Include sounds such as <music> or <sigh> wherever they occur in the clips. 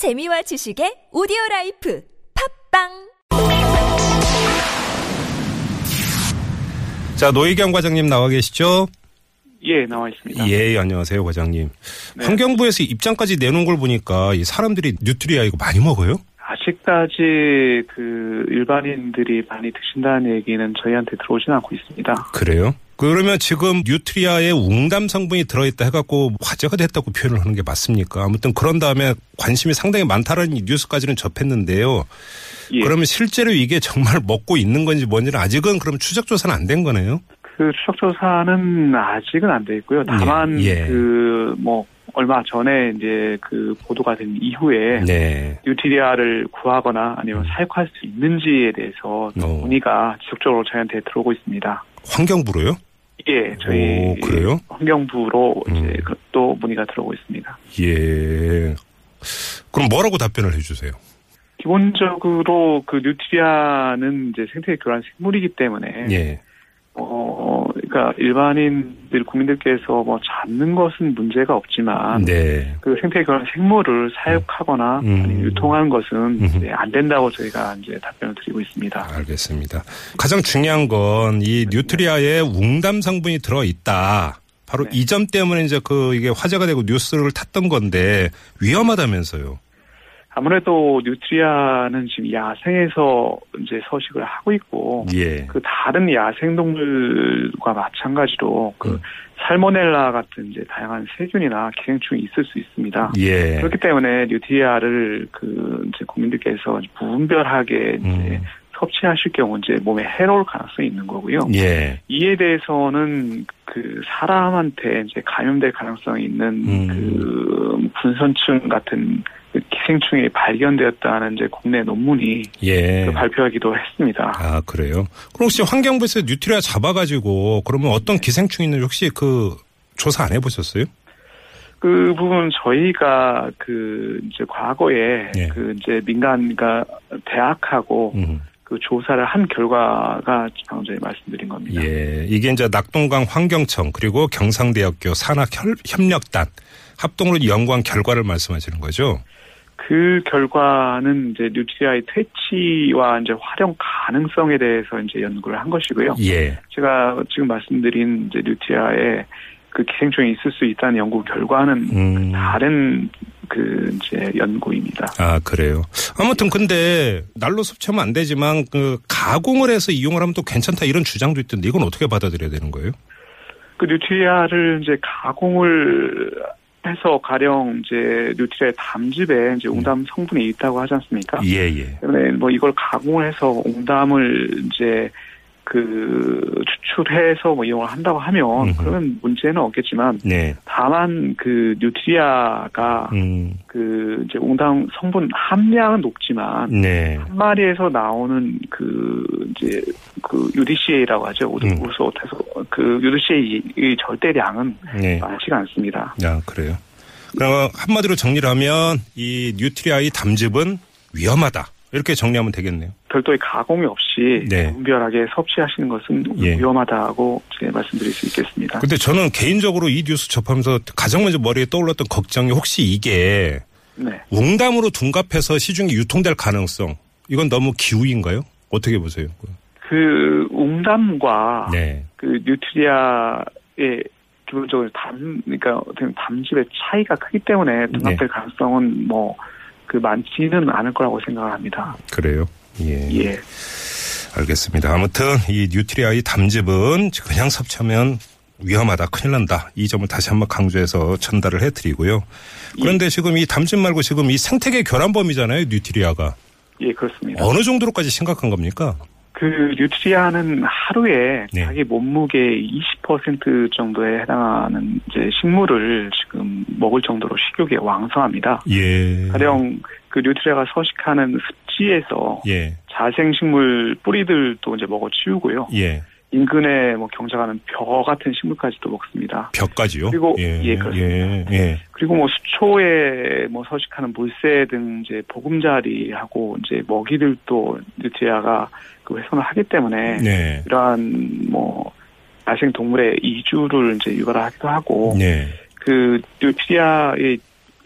재미와 지식의 오디오 라이프 팟빵 자, 노희경 과장님 나와 계시죠? 예, 나와 있습니다. 예, 안녕하세요, 과장님. 네. 환경부에서 입장까지 내놓은 걸 보니까 이 사람들이 뉴트리아 이거 많이 먹어요? 아직까지 그 일반인들이 많이 드신다는 얘기는 저희한테 들어오진 않고 있습니다. 그래요? 그러면 지금 뉴트리아에 웅담 성분이 들어있다 해갖고 화제가 됐다고 표현을 하는 게 맞습니까? 아무튼 그런 다음에 관심이 상당히 많다라는 이 뉴스까지는 접했는데요. 예. 그러면 실제로 이게 정말 <laughs> 먹고 있는 건지 뭔지는 아직은 그럼 추적 조사는 안 된 거네요? 그 추적 조사는 아직은 안 돼 있고요. 다만 예, 예. 그뭐 얼마 전에 이제 그 보도가 된 이후에 네. 뉴트리아를 구하거나 아니면 사육할 수 있는지에 대해서 어. 문의가 지속적으로 저희한테 들어오고 있습니다. 환경부로요? 예, 저희 오, 그래요? 환경부로 이제 음. 그- 또 문의가 들어오고 있습니다. 예. 그럼 뭐라고 답변을 해주세요? 기본적으로 그 뉴트리아는 이제 생태 교란 생물이기 때문에 예. 어 그러니까 일반인들 국민들께서 뭐 잡는 것은 문제가 없지만 네. 그 생태 교란 생물을 사육하거나 음. 아니 유통하는 것은 음. 이제 안 된다고 저희가 이제 답변을 드리고 있습니다. 알겠습니다. 가장 중요한 건 이 뉴트리아에 웅담 성분이 들어 있다. 바로 네. 이점 때문에 이제 그 이게 화제가 되고 뉴스를 탔던 건데 위험하다면서요. 아무래도 뉴트리아는 지금 야생에서 이제 서식을 하고 있고 예. 그 다른 야생 동물과 마찬가지로 그 음. 살모넬라 같은 이제 다양한 세균이나 기생충이 있을 수 있습니다. 예. 그렇기 때문에 뉴트리아를 그 이제 국민들께서 무분별하게 이제 음. 섭취하실 경우 이제 몸에 해로울 가능성이 있는 거고요. 예. 이에 대해서는 그 사람한테 이제 감염될 가능성이 있는 음. 그 분선충 같은 그 기생충이 발견되었다는 이제 국내 논문이 예. 그 발표하기도 했습니다. 아, 그래요? 그럼 혹시 환경부에서 뉴트리아 잡아가지고 그러면 어떤 기생충이 있는지 혹시 그 조사 안 해보셨어요? 그 부분 저희가 그 이제 과거에 예. 그 이제 민간과 대학하고 음. 그 조사를 한 결과가 방금 전에 말씀드린 겁니다. 예. 이게 이제 낙동강 환경청 그리고 경상대학교 산학협력단 합동으로 연구한 결과를 말씀하시는 거죠? 그 결과는 이제 뉴트리아의 퇴치와 이제 활용 가능성에 대해서 이제 연구를 한 것이고요. 예. 제가 지금 말씀드린 이제 뉴트리아에 그 기생충이 있을 수 있다는 연구 결과는 음. 다른 그 이제 연구입니다. 아, 그래요. 아무튼 근데 날로 섭취하면 안 되지만 그 가공을 해서 이용을 하면 또 괜찮다 이런 주장도 있던데 이건 어떻게 받아들여야 되는 거예요? 그 뉴트리아를 이제 가공을 해서 가령 이제 뉴트리아의 담즙에 이제 웅담 성분이 있다고 하지 않습니까? 음. 예, 예. 때문에 뭐 이걸 가공을 해서 웅담을 이제 그 추출해서 뭐 이용을 한다고 하면. 그러면 문제는 없겠지만 네. 다만 그 뉴트리아가 음. 그 이제 웅담 성분 함량은 높지만 네. 한 마리에서 나오는 그 이제 그 UDCA라고 하죠. 우리 음. 그 UDCA의 절대량은 네. 많지가 않습니다. 야, 그래요. 그럼 한마디로 정리를 하면 이 뉴트리아의 담즙은 위험하다. 이렇게 정리하면 되겠네요. 별도의 가공이 없이 네. 무분별하게 섭취하시는 것은 예. 위험하다고 제 말씀드릴 수 있겠습니다. 근데 저는 개인적으로 이 뉴스 접하면서 가장 먼저 머리에 떠올랐던 걱정이 혹시 이게 네. 웅담으로 둔갑해서 시중에 유통될 가능성 이건 너무 기우인가요? 어떻게 보세요? 그 웅담과 네. 그 뉴트리아의 기본적으로 담 그러니까 어떻게 담즙의 차이가 크기 때문에 둔갑될 네. 가능성은 뭐 그 많지는 않을 거라고 생각을 합니다. 그래요. 예. 예. 알겠습니다. 아무튼 이 뉴트리아의 담즙은 그냥 섭취하면 위험하다, 큰일 난다. 이 점을 다시 한번 강조해서 전달을 해드리고요. 그런데 지금 이 담즙 말고 지금 이 생태계 교란범이잖아요, 뉴트리아가. 예, 그렇습니다. 어느 정도로까지 심각한 겁니까? 그 뉴트리아는 하루에 네. 자기 몸무게 20% 정도에 해당하는 이제 식물을 지금 먹을 정도로 식욕이 왕성합니다. 예. 가령 그 뉴트리아가 서식하는 습지에서 예. 자생식물 뿌리들도 이제 먹어 치우고요. 예. 인근에 뭐 경작하는 벼 같은 식물까지도 먹습니다. 벼까지요? 그리고- 예. 예, 그렇습니다. 예. 예. 그리고 뭐 수초에 뭐 서식하는 물새 등 이제 보금자리하고 이제 먹이들도 뉴트리아가 그 훼손을 하기 때문에 네. 이러한 뭐 야생 동물의 이주를 이제 유발하기도 하고 네. 그 뉴트리아의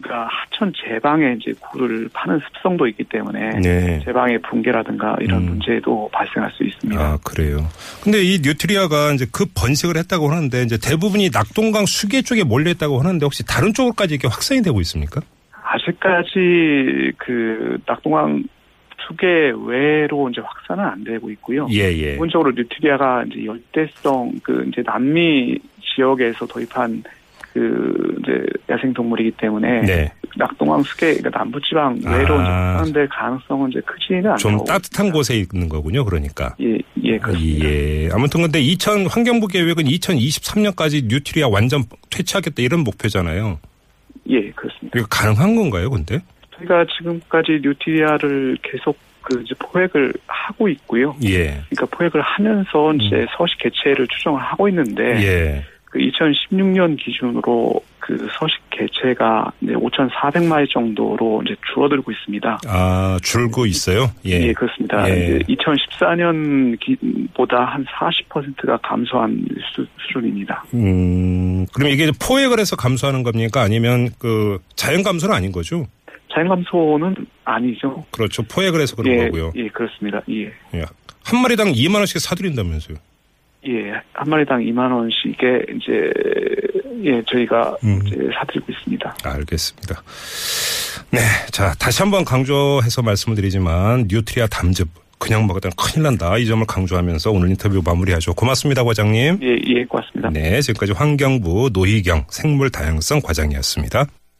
그러니까 하천 제방에 이제 굴을 파는 습성도 있기 때문에 네. 제방의 붕괴라든가 이런 음. 문제도 발생할 수 있습니다. 아, 그래요. 근데 이 뉴트리아가 이제 급 번식을 했다고 하는데 이제 대부분이 낙동강 수계 쪽에 몰려 있다고 하는데 혹시 다른 쪽으로까지 이렇게 확산이 되고 있습니까? 아직까지 그 낙동강 수계 외로 이제 확산은 안 되고 있고요. 예, 예. 기본적으로 뉴트리아가 이제 열대성 그 이제 남미 지역에서 도입한 그 이제 야생 동물이기 때문에 네. 낙동강 수계 그러니까 남부지방 외로 아. 확산될 가능성은 이제 크지는 않고 좀 따뜻한 곳에 있는 거군요. 그러니까. 예, 예, 그렇습니다. 예. 아무튼 근데 2000 환경부 계획은 2023년까지 뉴트리아 완전 퇴치하겠다 이런 목표잖아요. 예, 그렇습니다. 이거 가능한 건가요, 근데? 저희가 지금까지 뉴트리아를 계속 그 이제 포획을 하고 있고요. 예. 그러니까 포획을 하면서 이제 서식 개체를 추정을 하고 있는데 음. 예. 그 2016년 기준으로 그 서식 개체가 이제 5,400마리 정도로 이제 줄어들고 있습니다. 아, 줄고 있어요? 예. 예, 그렇습니다. 예. 이제 2014년 보다 한 40%가 감소한 수, 수준입니다. 음, 그럼 이게 포획을 해서 감소하는 겁니까? 아니면 그 자연 감소는 아닌 거죠? 자연 감소는 아니죠. 그렇죠. 포획을 해서 그런 예, 거고요. 예, 그렇습니다. 예. 예. 한 마리당 2만 원씩 사드린다면서요. 예, 한 마리당 2만 원씩에 이제 예 저희가 음. 이제 사드리고 있습니다. 알겠습니다. 네. 자, 다시 한번 강조해서 말씀을 드리지만 뉴트리아 담즙 그냥 먹었다면 큰일 난다. 이 점을 강조하면서 오늘 인터뷰 마무리하죠. 고맙습니다, 과장님. 예, 예, 고맙습니다. 네, 지금까지 환경부 노희경 생물 다양성 과장이었습니다.